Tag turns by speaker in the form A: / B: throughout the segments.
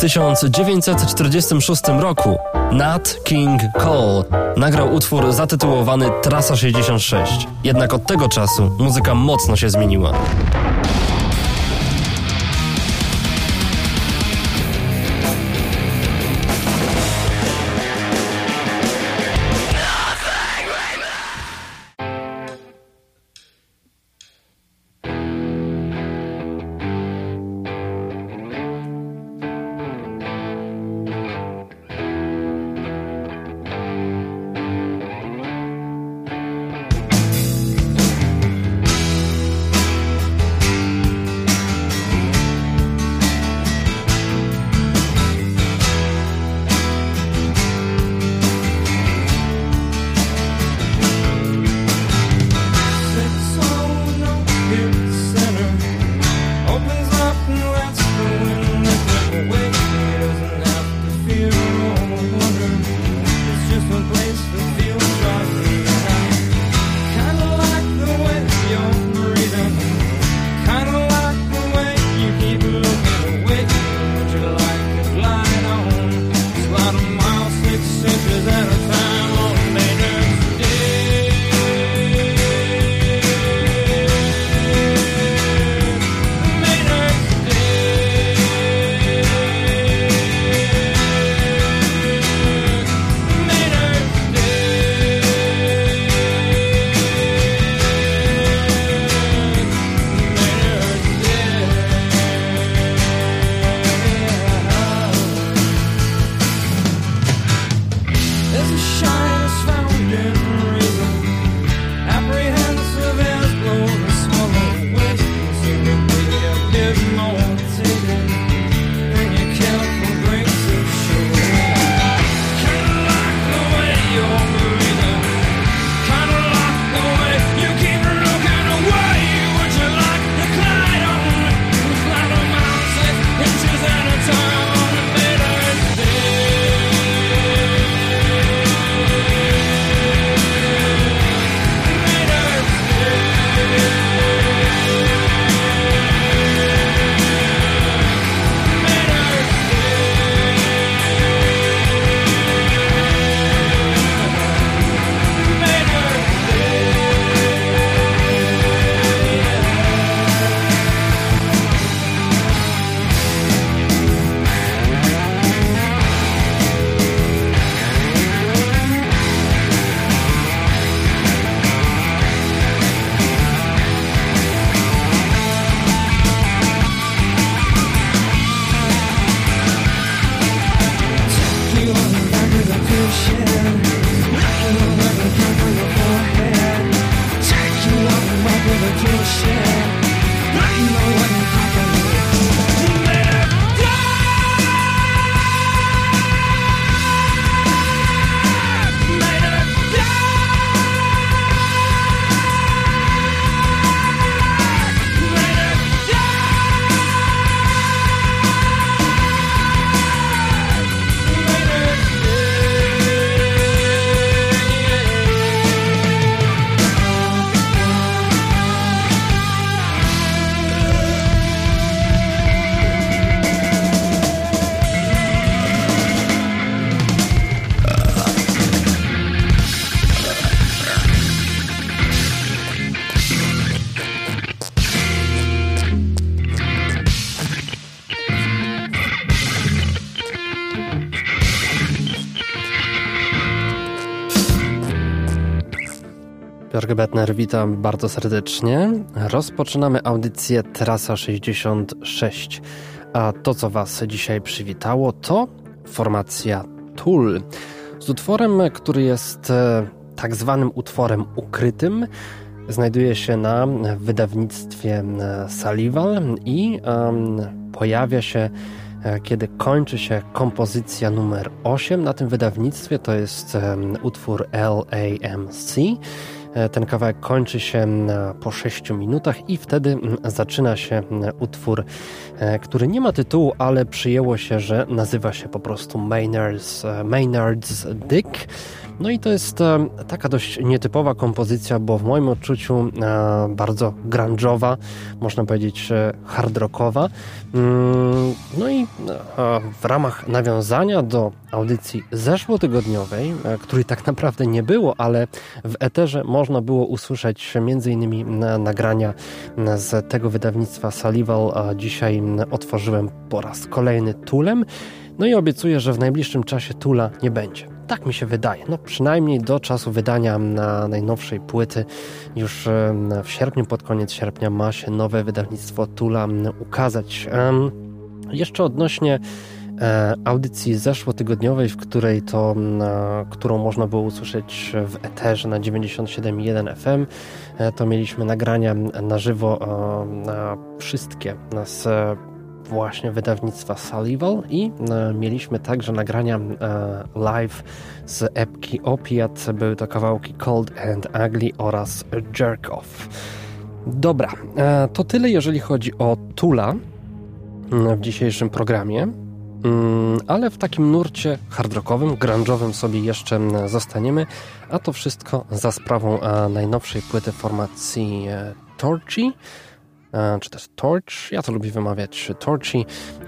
A: 1946 roku Nat King Cole nagrał utwór zatytułowany Trasa 66. Jednak od tego czasu muzyka mocno się zmieniła. Betner, witam bardzo serdecznie. Rozpoczynamy audycję Trasa 66. A to, co Was dzisiaj przywitało, to formacja Tool. Z utworem, który jest e, tak zwanym utworem ukrytym, znajduje się na wydawnictwie e, Salival i um, pojawia się e, kiedy kończy się kompozycja numer 8 na tym wydawnictwie, to jest um, utwór LAMC. E, ten kawałek kończy się po 6 minutach i wtedy zaczyna się utwór, e, który nie ma tytułu, ale przyjęło się, że nazywa się po prostu Maynard's, e, Maynard's Dick. No i to jest e, taka dość nietypowa kompozycja, bo w moim odczuciu e, bardzo grunge'owa, można powiedzieć hard rockowa. Mm, no i w ramach nawiązania do audycji zeszłotygodniowej, której tak naprawdę nie było, ale w eterze można było usłyszeć m.in. nagrania z tego wydawnictwa Salival. Dzisiaj otworzyłem po raz kolejny Tulem. No i obiecuję, że w najbliższym czasie Tula nie będzie. Tak mi się wydaje. No przynajmniej do czasu wydania na najnowszej płyty. Już w sierpniu, pod koniec sierpnia ma się nowe wydawnictwo Tula ukazać. Jeszcze odnośnie e, audycji zeszłotygodniowej, w której to, którą można było usłyszeć w eterze na 97.1 FM, e, to mieliśmy nagrania na żywo na wszystkie z właśnie wydawnictwa Salival i e, mieliśmy także nagrania e, live z epki Opiat. Były to kawałki Cold and Ugly oraz Jerk Off. Dobra, e, to tyle jeżeli chodzi o Tula w dzisiejszym programie. Mm, ale w takim nurcie hardrockowym, grunge'owym sobie jeszcze zostaniemy, a to wszystko za sprawą najnowszej płyty formacji Torchy. E, czy też Torch, ja to lubię wymawiać Torchy.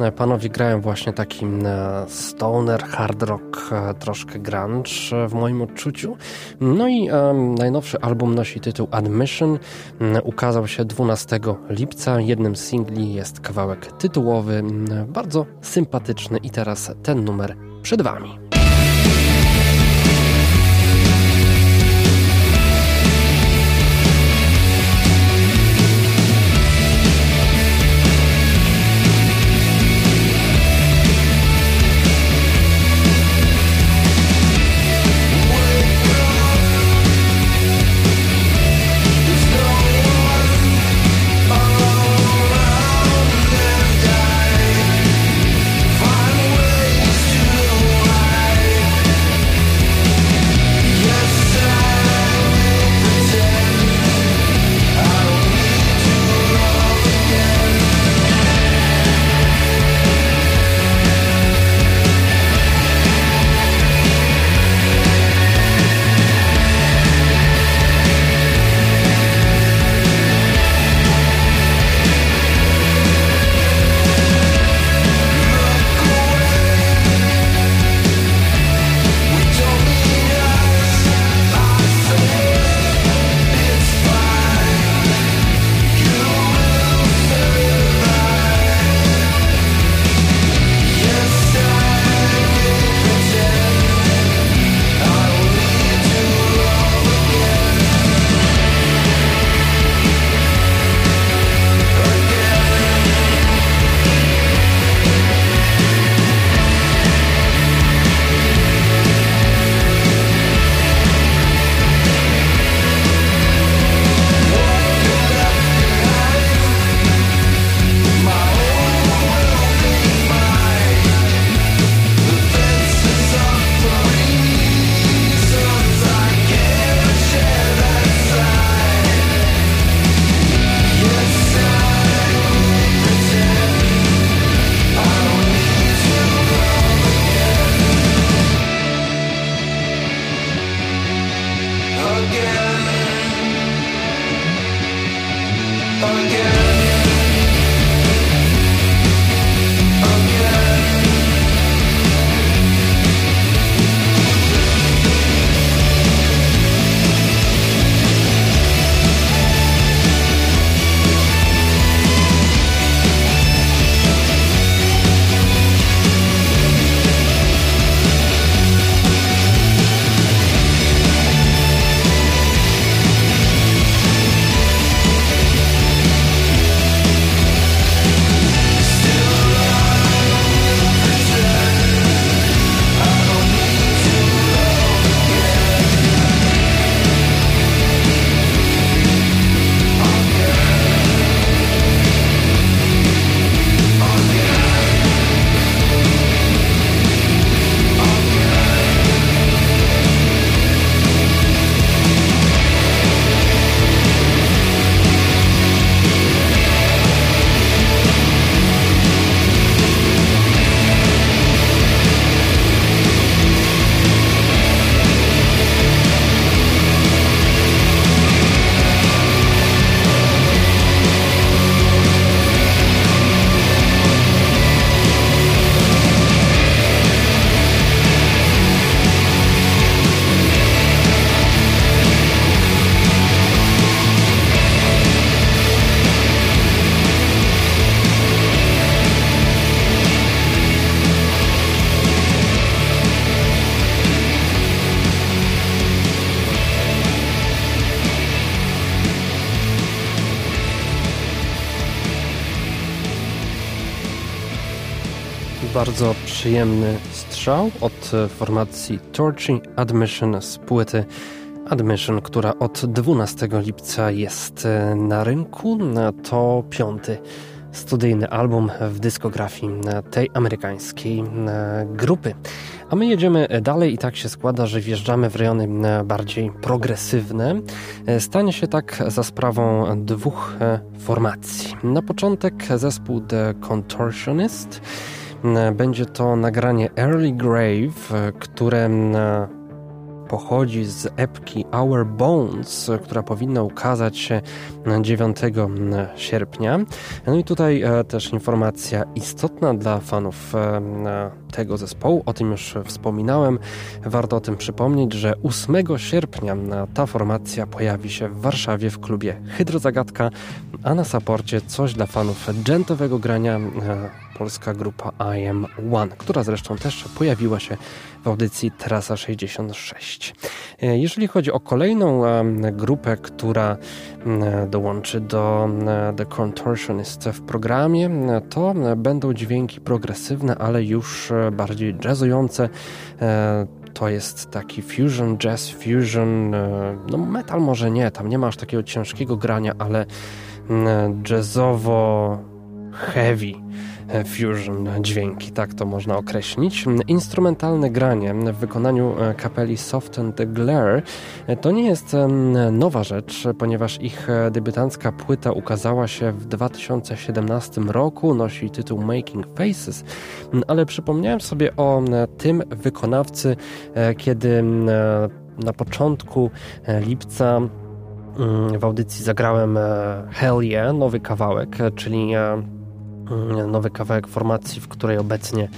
A: E, panowie grają właśnie taki e, stoner, hard rock, troszkę grunge w moim odczuciu. No i najnowszy album nosi tytuł Admission. Ukazał się 12 lipca. Jednym z singli jest kawałek tytułowy, bardzo sympatyczny i teraz ten numer przed Wami. Przyjemny strzał od formacji Torchy Admission z płyty Admission, która od 12 lipca jest na rynku. To piąty studyjny album w dyskografii tej amerykańskiej grupy. A my jedziemy dalej i tak się składa, że wjeżdżamy w rejony bardziej progresywne. Stanie się tak za sprawą dwóch formacji. Na początek zespół The Contortionist. Będzie to nagranie Early Grave, które pochodzi z epki Our Bones, która powinna ukazać się 9 sierpnia. No i tutaj e, też informacja istotna dla fanów e, tego zespołu, o tym już wspominałem. Warto o tym przypomnieć, że 8 sierpnia ta formacja pojawi się w Warszawie w klubie Hydrozagadka, a na saporcie coś dla fanów dżentowego grania e, polska grupa I Am One, która zresztą też pojawiła się w audycji Trasa 66. E, jeżeli chodzi o kolejną grupę, która dołączy do The Contortionist w programie, to będą dźwięki progresywne, ale już e, bardziej jazzujące. E, to jest taki fusion, jazz fusion, no metal może nie, tam nie ma aż takiego ciężkiego grania, ale jazzowo heavy fusion dźwięki, tak to można określić. Instrumentalne granie w wykonaniu e, kapeli Soft and the Glare e, to nie jest nowa rzecz, ponieważ ich e, debiutancka płyta ukazała się w 2017 roku, nosi tytuł Making Faces, ale przypomniałem sobie o tym wykonawcy, kiedy na początku lipca w audycji zagrałem Hell Yeah, nowy kawałek, czyli Mm, nowy kawałek formacji, w której obecnie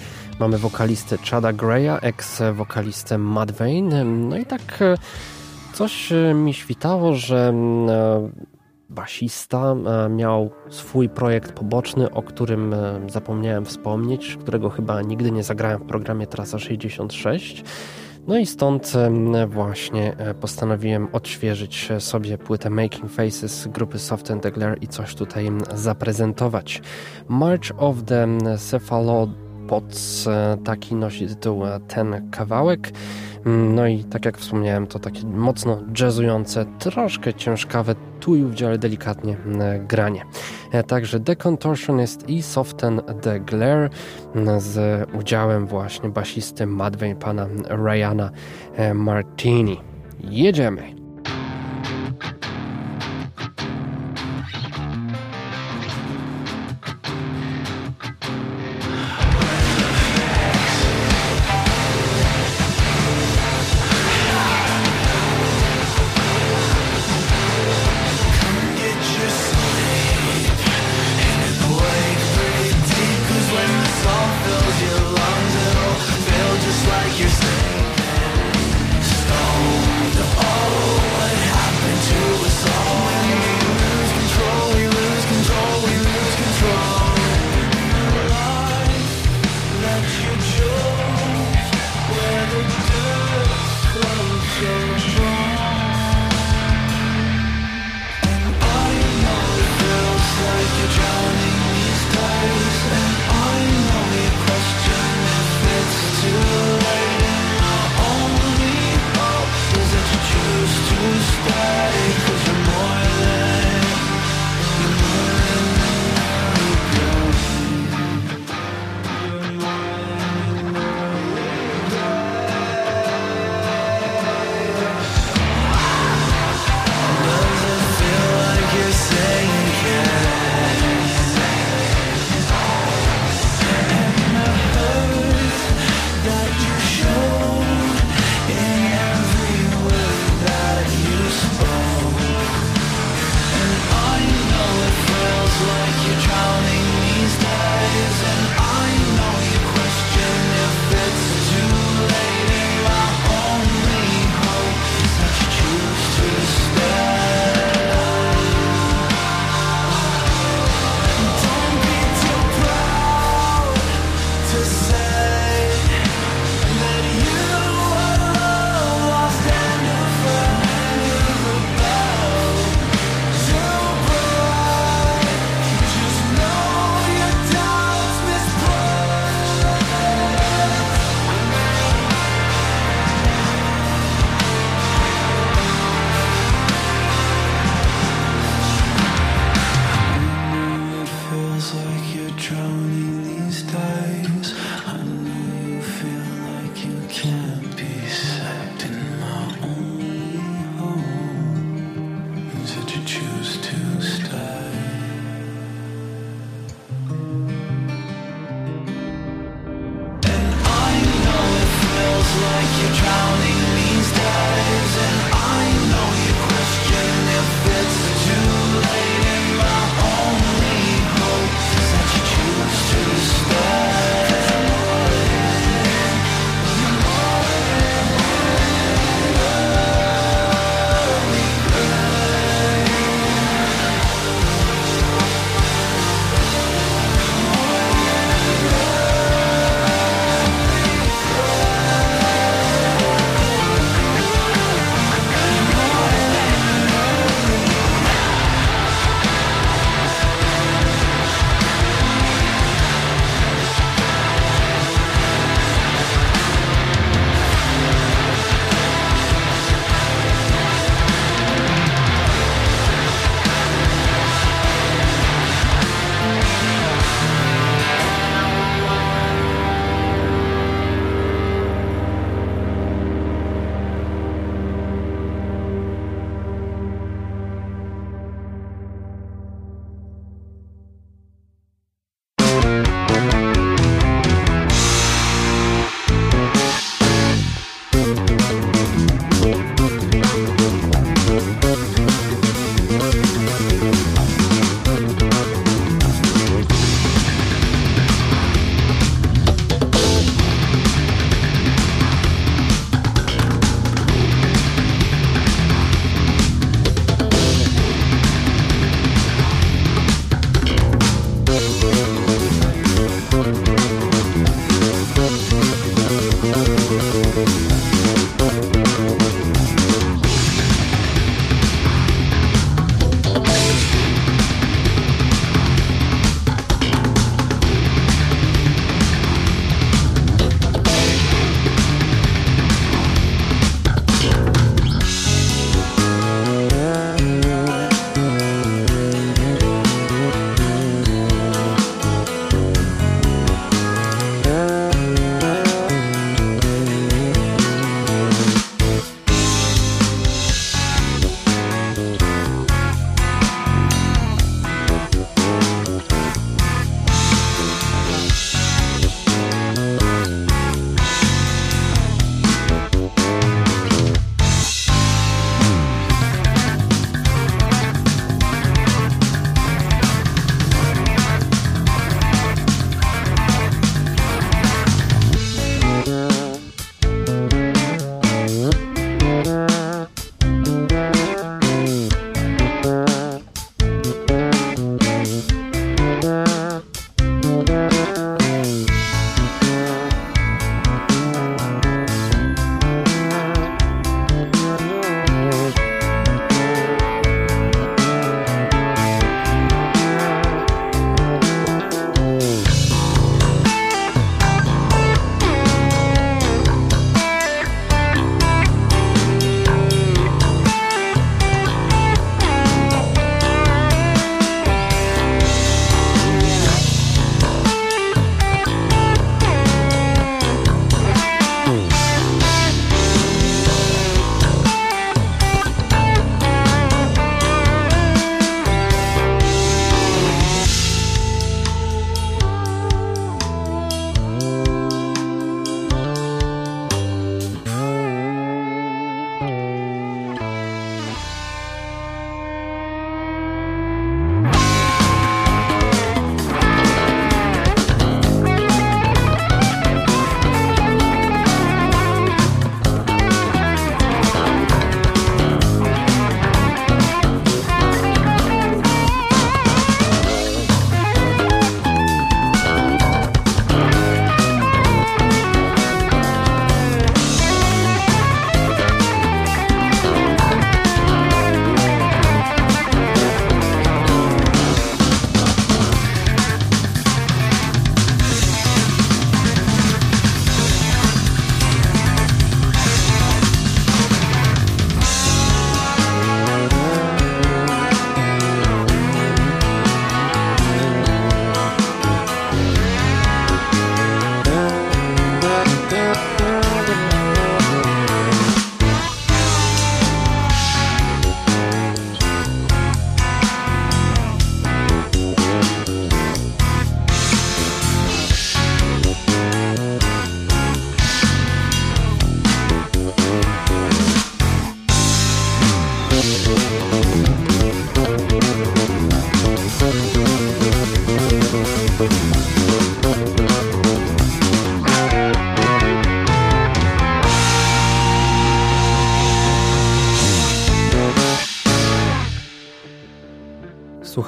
A: mamy wokalistę Chada Greya, ex-wokalistę Mudvayne. No i tak e, coś e, mi świtało, że e, basista miał swój projekt poboczny, o którym zapomniałem wspomnieć, którego chyba nigdy nie zagrałem w programie Trasa 66. No i stąd właśnie e, postanowiłem odświeżyć sobie płytę Making Faces grupy Soft and Glare i coś tutaj zaprezentować. March of the Cephalopods, e, taki nosi tytuł e, ten kawałek. No i tak jak wspomniałem, to takie mocno jazzujące, troszkę ciężkawe, tu i ówdzie, delikatnie mm, granie. E, także The Contortionist i Soften the Glare mm, z udziałem właśnie basisty Madway pana Ryana e, Martini. Jedziemy!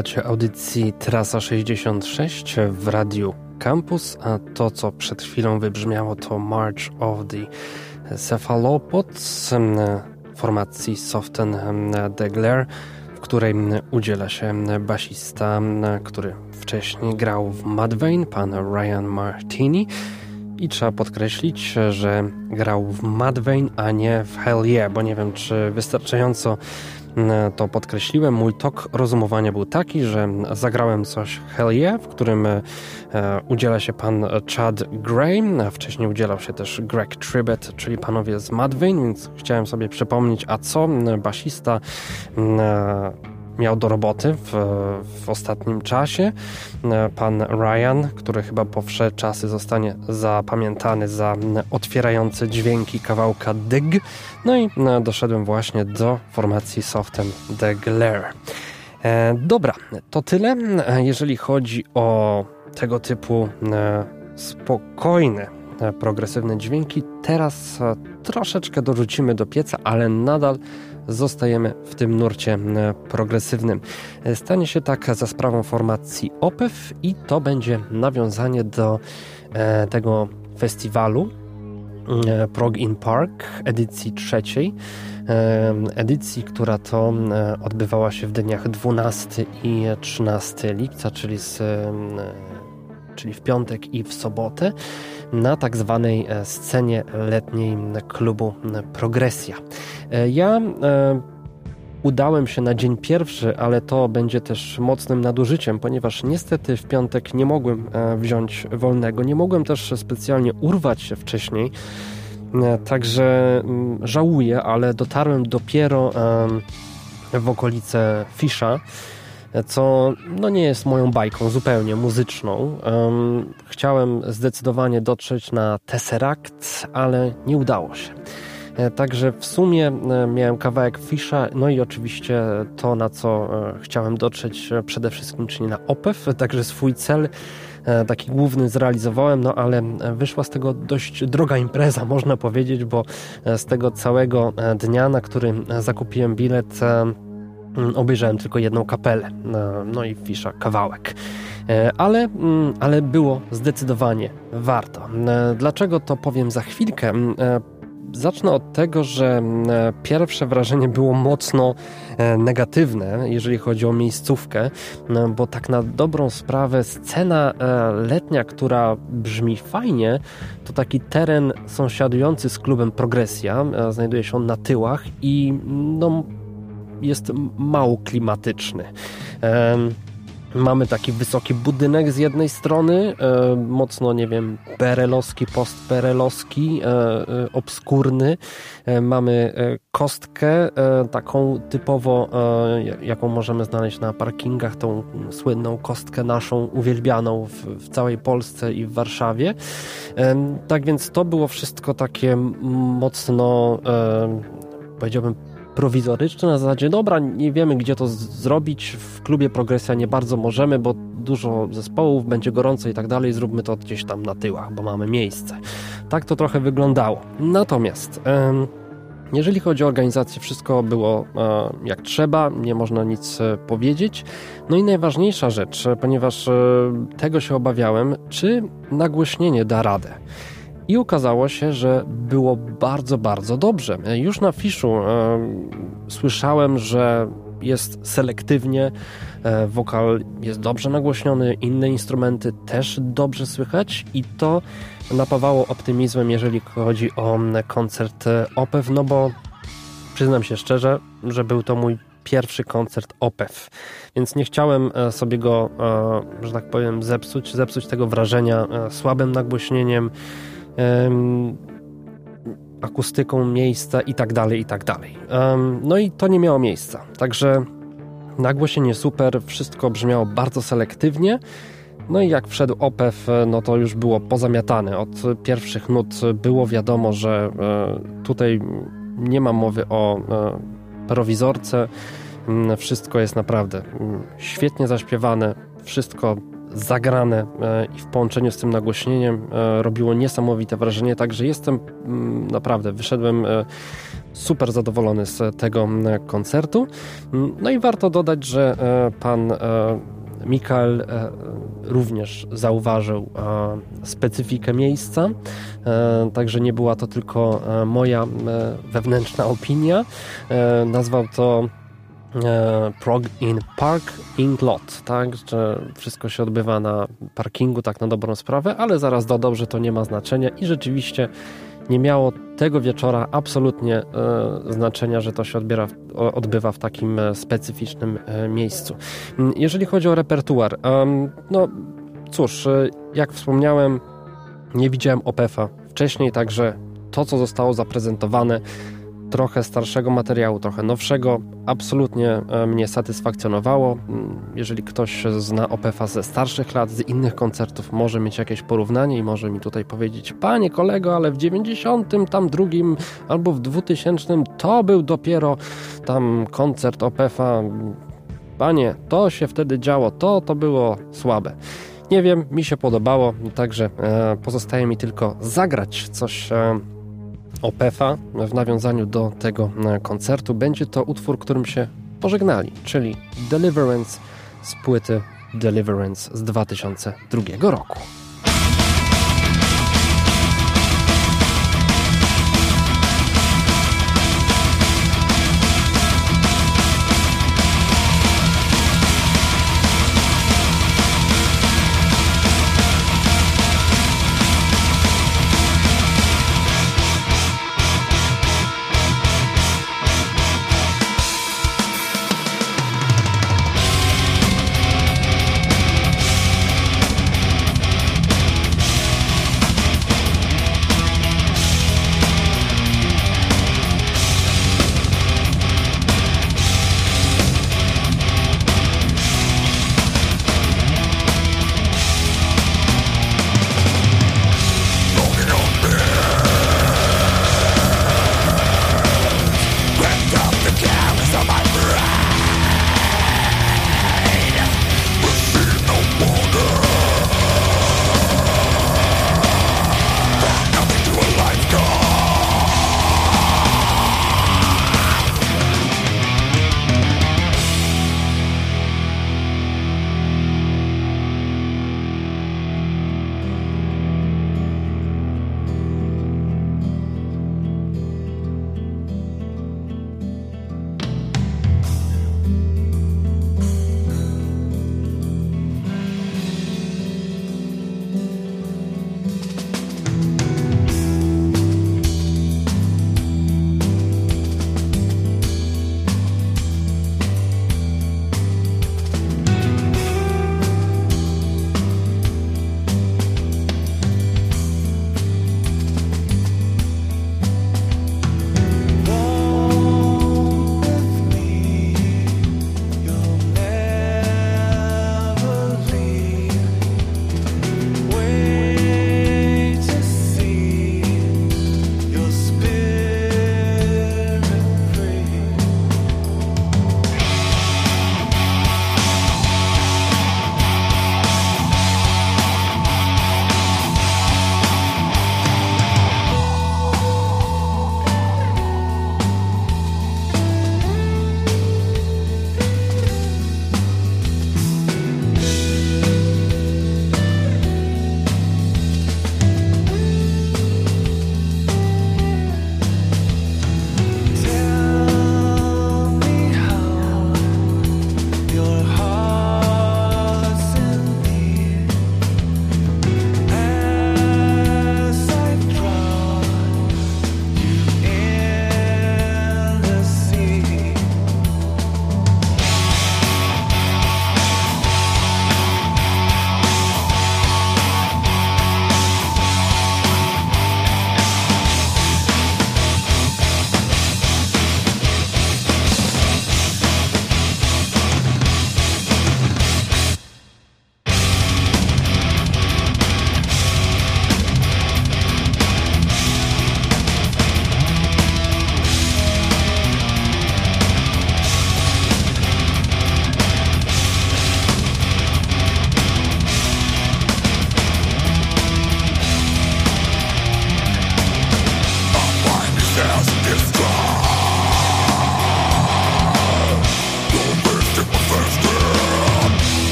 A: Słuchacie audycji Trasa 66 w Radiu Campus, a to, co przed chwilą wybrzmiało, to March of the Cephalopods formacji Soften Degler, w której udziela się basista, który wcześniej grał w Mudvayne, pan Ryan Martini. I trzeba podkreślić, że grał w Mudvayne, a nie w Hell Yeah, bo nie wiem, czy wystarczająco to podkreśliłem. Mój tok rozumowania był taki, że zagrałem coś Hell Yeah, w którym e, udziela się pan Chad Gray, wcześniej udzielał się też Greg Tribbett, czyli panowie z Mudvayne, więc chciałem sobie przypomnieć, a co basista miał do roboty w, w ostatnim czasie. Pan Ryan, który chyba po wsze czasy zostanie zapamiętany za otwierające dźwięki kawałka Dig. No i doszedłem właśnie do formacji Soften The Glare. E, dobra, to tyle, jeżeli chodzi o tego typu e, spokojne, e, progresywne dźwięki. Teraz troszeczkę dorzucimy do pieca, ale nadal zostajemy w tym nurcie e, progresywnym. E, stanie się tak za sprawą formacji OPEF i to będzie nawiązanie do e, tego festiwalu Prog in Park edycji trzeciej. Edycji, która to odbywała się w dniach 12 i 13 lipca, czyli z czyli w piątek i w sobotę, na tak zwanej e, scenie letniej klubu Progresja. E, ja e, udałem się na dzień pierwszy, ale to będzie też mocnym nadużyciem, ponieważ niestety w piątek nie mogłem wziąć wolnego, nie mogłem też specjalnie urwać się wcześniej. Także żałuję, ale dotarłem dopiero w okolice Fisza co no nie jest moją bajką zupełnie muzyczną. Um, chciałem zdecydowanie dotrzeć na Tesseract, ale nie udało się. E, także w sumie e, miałem kawałek Fisza, no i oczywiście to, na co e, chciałem dotrzeć przede wszystkim, czyli na OPEF, także swój cel taki główny zrealizowałem, no ale wyszła z tego dość droga impreza, można powiedzieć, bo z tego całego dnia, na który zakupiłem bilet, obejrzałem tylko jedną kapelę, no i Fisza kawałek. E, ale, mm, ale było zdecydowanie warto. E, dlaczego to powiem za chwilkę? Mm, e, zacznę od tego, że pierwsze wrażenie było mocno negatywne, jeżeli chodzi o miejscówkę, bo tak na dobrą sprawę scena letnia, która brzmi fajnie, to taki teren sąsiadujący z klubem Progresja, znajduje się on na tyłach i no, jest mało klimatyczny. Mamy taki wysoki budynek z jednej strony, e, mocno, nie wiem, perelowski, postperelowski, e, e, obskurny. E, mamy e, kostkę, taką typowo, jaką możemy znaleźć na parkingach, tą słynną kostkę naszą, uwielbianą w, w całej Polsce i w Warszawie. Tak więc to było wszystko takie mocno, powiedziałbym, prowizoryczne na zasadzie, dobra, nie wiemy gdzie to zrobić, w klubie progresja nie bardzo możemy, bo dużo zespołów, będzie gorąco i tak dalej, zróbmy to gdzieś tam na tyłach, bo mamy miejsce. Tak to trochę wyglądało. Natomiast... Jeżeli chodzi o organizację, wszystko było e, jak trzeba, nie można nic e, powiedzieć. No i najważniejsza rzecz, ponieważ e, tego się obawiałem, czy nagłośnienie da radę. I okazało się, że było bardzo, bardzo dobrze. Już na fiszu e, słyszałem, że jest selektywnie, e, wokal jest dobrze nagłośniony, inne instrumenty też dobrze słychać i to napawało optymizmem, jeżeli chodzi o koncert OPEW, no bo przyznam się szczerze, że był to mój pierwszy koncert OPEW, więc nie chciałem e, sobie go, e, że tak powiem, zepsuć, zepsuć tego wrażenia e, słabym nagłośnieniem, akustyką miejsca i tak dalej, i tak dalej. No i to nie miało miejsca. Także nagłośnienie super, wszystko brzmiało bardzo selektywnie. No i jak wszedł OPEF, no to już było pozamiatane. Od pierwszych nut było wiadomo, że e, tutaj nie ma mowy o e, prowizorce. Mm, wszystko jest naprawdę mm, świetnie zaśpiewane, wszystko zagrane e, i w połączeniu z tym nagłośnieniem e, robiło niesamowite wrażenie, także jestem mm, naprawdę, wyszedłem e, super zadowolony z tego koncertu. No i warto dodać, że pan Mikael również zauważył specyfikę miejsca, także nie była to tylko moja wewnętrzna opinia. Nazwał to prog in Park in Lot, tak, że wszystko się odbywa na parkingu, tak na dobrą sprawę, ale zaraz dodał, że to nie ma znaczenia i rzeczywiście nie miało tego wieczora absolutnie e, znaczenia, że to się odbiera, odbywa w takim e, specyficznym e, miejscu. Mm, jeżeli chodzi o repertuar, no cóż, e, jak wspomniałem, nie widziałem OPEF-a wcześniej, także to, co zostało zaprezentowane, trochę starszego materiału, trochę nowszego. Absolutnie e, mnie satysfakcjonowało. Mm, jeżeli ktoś zna Opefa ze starszych lat, z innych koncertów, może mieć jakieś porównanie i może mi tutaj powiedzieć, panie kolego, ale w 90 tam drugim albo w 2000 to był dopiero tam koncert Opefa. Panie, to się wtedy działo, to to było słabe. Nie wiem, mi się podobało, także e, pozostaje mi tylko zagrać coś e, Opefa w nawiązaniu do tego e, koncertu będzie to utwór, którym się pożegnali, czyli Deliverance z płyty Deliverance z 2002 roku.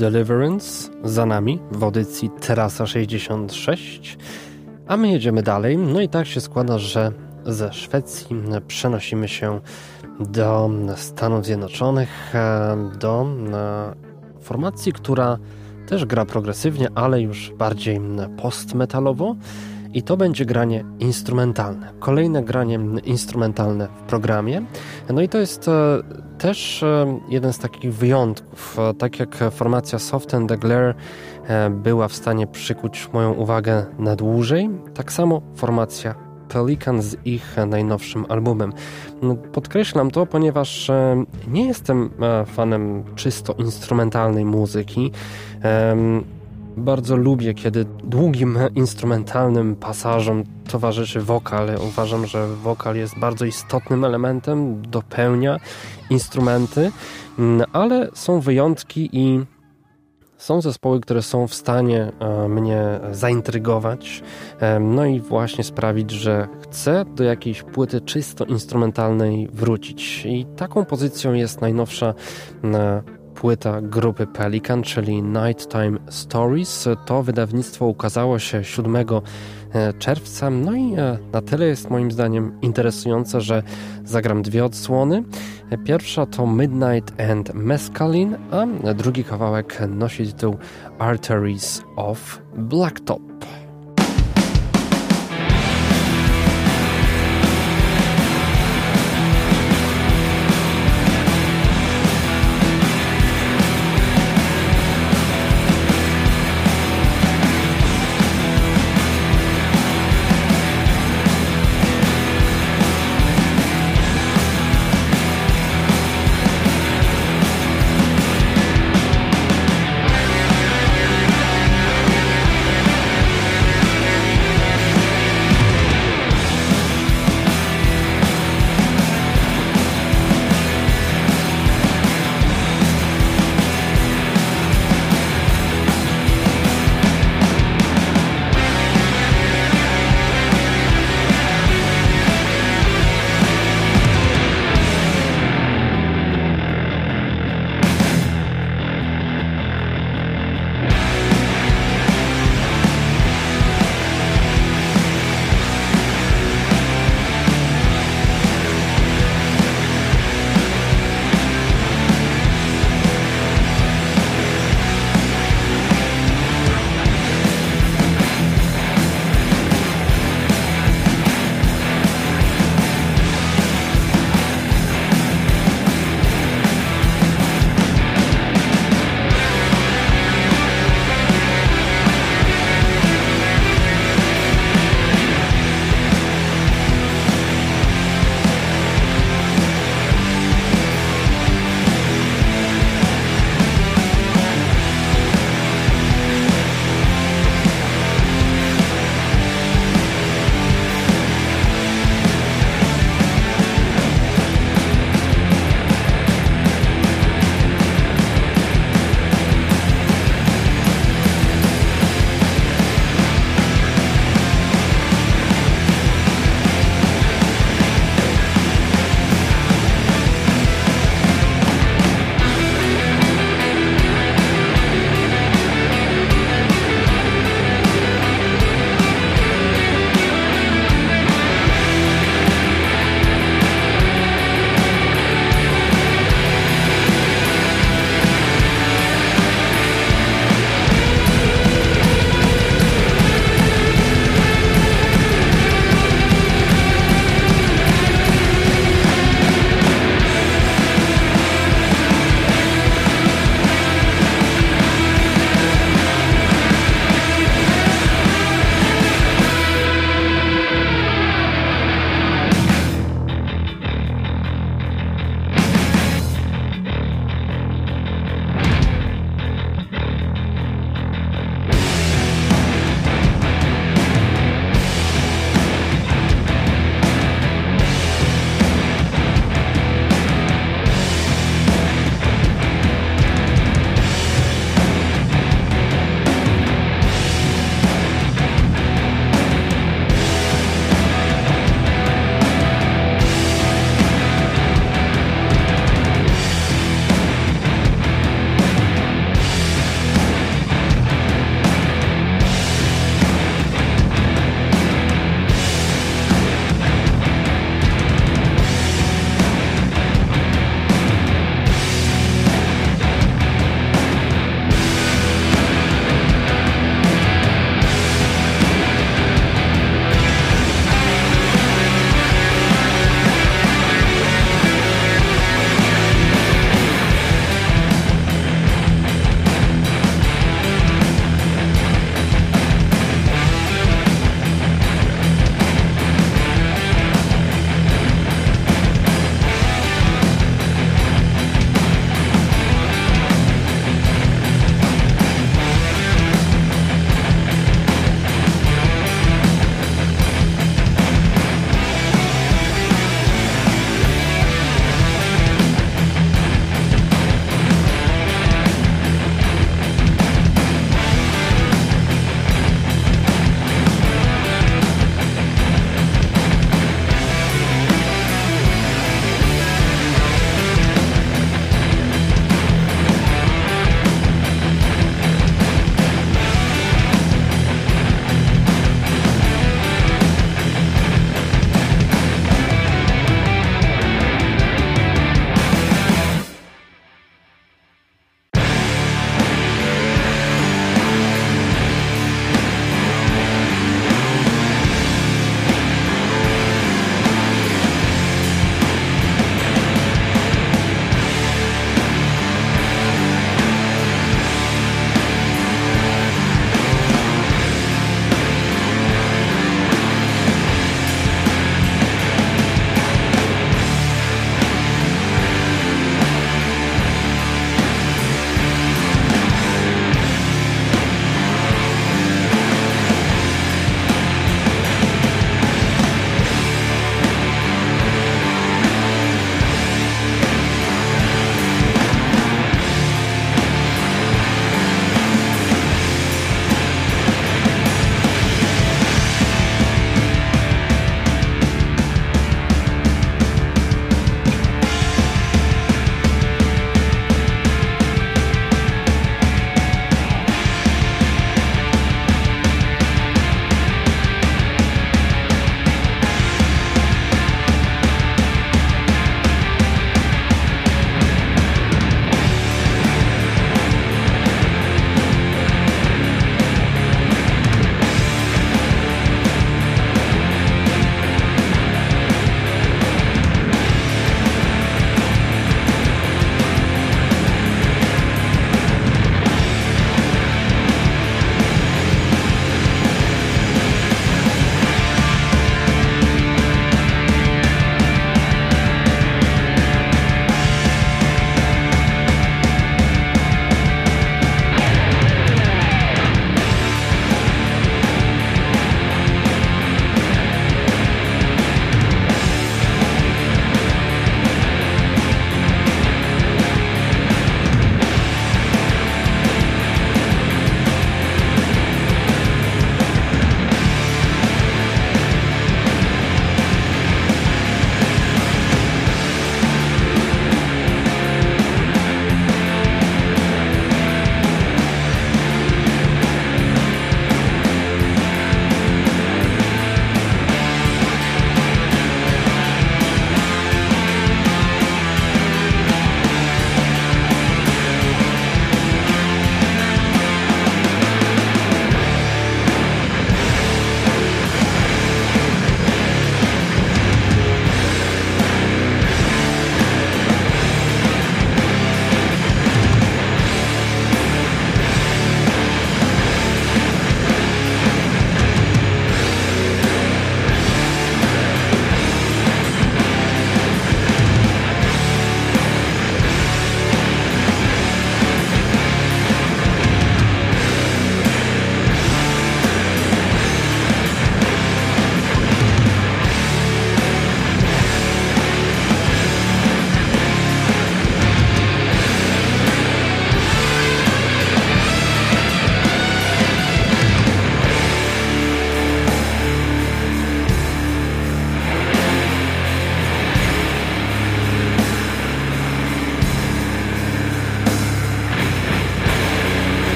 A: Deliverance za nami w audycji Terasa 66, a my jedziemy dalej. No i tak się składa, że ze Szwecji przenosimy się do Stanów Zjednoczonych, e, do e, formacji, która też gra progresywnie, ale już bardziej postmetalowo. I to będzie granie instrumentalne. Kolejne granie instrumentalne w programie. No i to jest e, też jeden z takich wyjątków. Tak jak formacja Soft and the Glare była w stanie przykuć moją uwagę na dłużej, tak samo formacja Pelikan z ich najnowszym albumem. No, podkreślam to, ponieważ e, nie jestem e, fanem czysto instrumentalnej muzyki. Bardzo lubię, kiedy długim instrumentalnym pasażom towarzyszy wokal. Uważam, że wokal jest bardzo istotnym elementem, dopełnia instrumenty, mm, ale są wyjątki i są zespoły, które są w stanie e, mnie zaintrygować, e, no i właśnie sprawić, że chcę do jakiejś płyty czysto instrumentalnej wrócić. I taką pozycją jest najnowsza e, płyta grupy Pelikan, czyli Nighttime Stories. To wydawnictwo ukazało się 7 czerwca, no i na tyle jest moim zdaniem interesujące, że zagram dwie odsłony. Pierwsza to Midnight and Mescaline, a drugi kawałek nosi tytuł Arteries of Blacktop.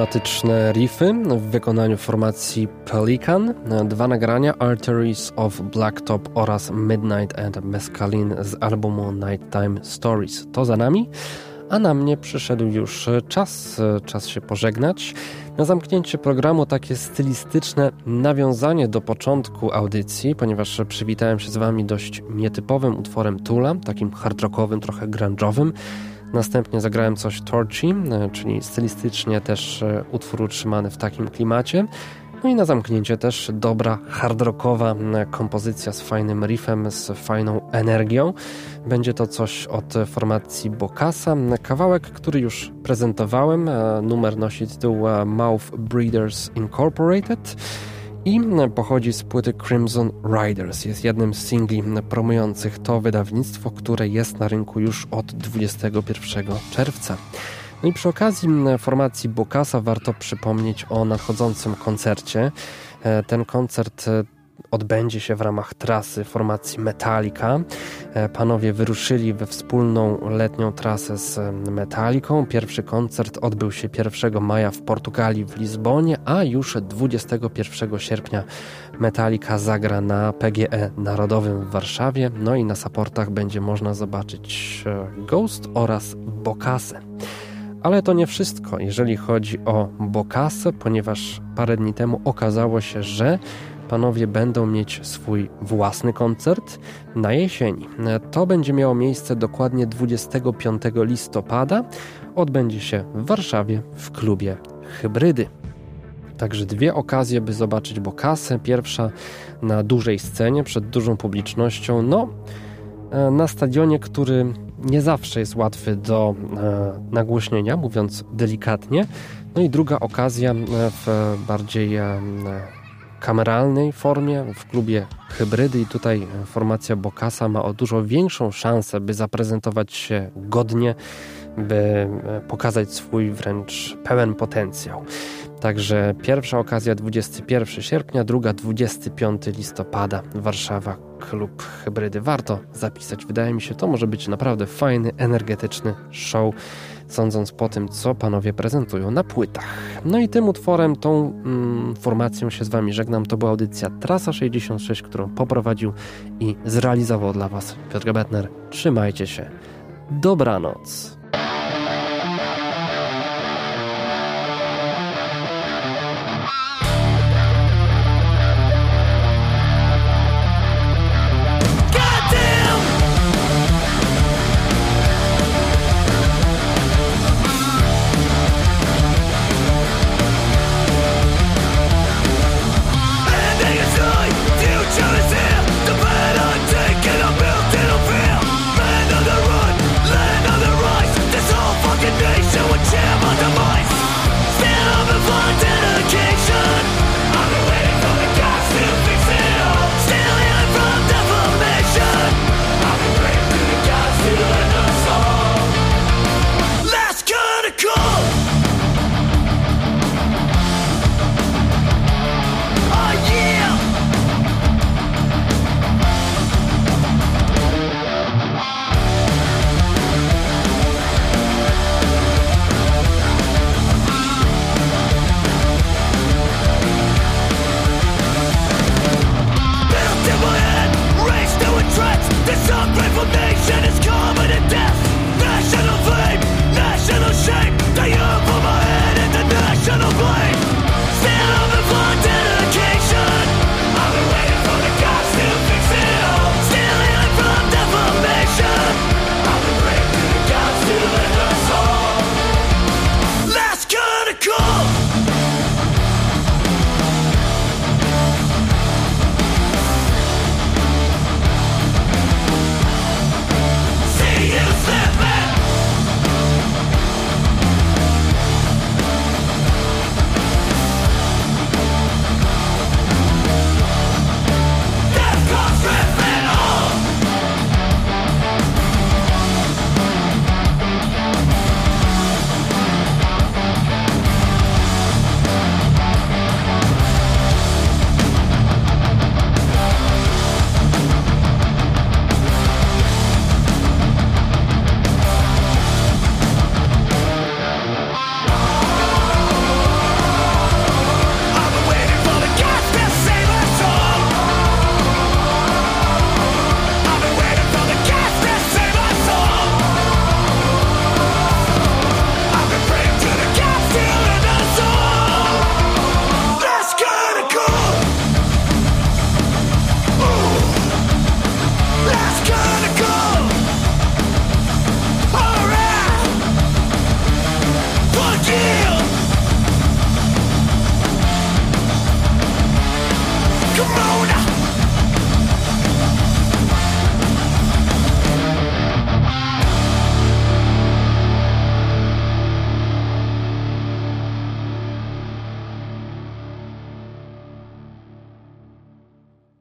A: Klimatyczne riffy w wykonaniu formacji Pelican, dwa nagrania Arteries of Blacktop oraz Midnight and Mescaline z albumu Nighttime Stories. To za nami, a na mnie przyszedł już czas, czas się pożegnać. Na zamknięcie programu takie stylistyczne nawiązanie do początku audycji, ponieważ przywitałem się z Wami dość nietypowym utworem Tula, takim hardrockowym, trochę grunge'owym. Następnie zagrałem coś Torchy, e, czyli stylistycznie też e, utwór utrzymany w takim klimacie. No i na zamknięcie też dobra hardrockowa e, kompozycja z fajnym riffem, z fajną energią. Będzie to coś od formacji Bokasa. Kawałek, który już prezentowałem. Numer nosi tytuł Mouth Breeders Incorporated i pochodzi z płyty Crimson Riders. Jest jednym z singli promujących to wydawnictwo, które jest na rynku już od 21 czerwca. No i przy okazji formacji Bokasa warto przypomnieć o nadchodzącym koncercie. E, ten koncert e, odbędzie się w ramach trasy formacji Metallica. E, panowie wyruszyli we wspólną letnią trasę z Metallicą. Pierwszy koncert odbył się 1 maja w Portugalii w Lizbonie, a już 21 sierpnia Metallica zagra na PGE Narodowym w Warszawie. No i na supportach będzie można zobaczyć e, Ghost oraz Bokasę. Ale to nie wszystko, jeżeli chodzi o Bokasę, ponieważ parę dni temu okazało się, że panowie będą mieć swój własny koncert na jesieni. To będzie miało miejsce dokładnie 25 listopada. Odbędzie się w Warszawie w klubie Hybrydy. Także dwie okazje, by zobaczyć Bokasę. Pierwsza na dużej scenie, przed dużą publicznością. No, e, na stadionie, który nie zawsze jest łatwy do e, nagłośnienia, mówiąc delikatnie. No i druga okazja e, w bardziej kameralnej formie, w klubie hybrydy i tutaj formacja Bokasa ma o dużo większą szansę, by zaprezentować się godnie, by e, pokazać swój wręcz pełen potencjał. Także pierwsza okazja 21 sierpnia, druga 25 listopada, Warszawa, klub hybrydy. Warto zapisać, wydaje mi się, to może być naprawdę fajny, energetyczny show sądząc po tym, co panowie prezentują na płytach. No i tym utworem, tą mm, formacją się z wami żegnam. To była audycja Trasa 66, którą poprowadził i zrealizował dla was Piotr Gebetner. Trzymajcie się. Dobranoc.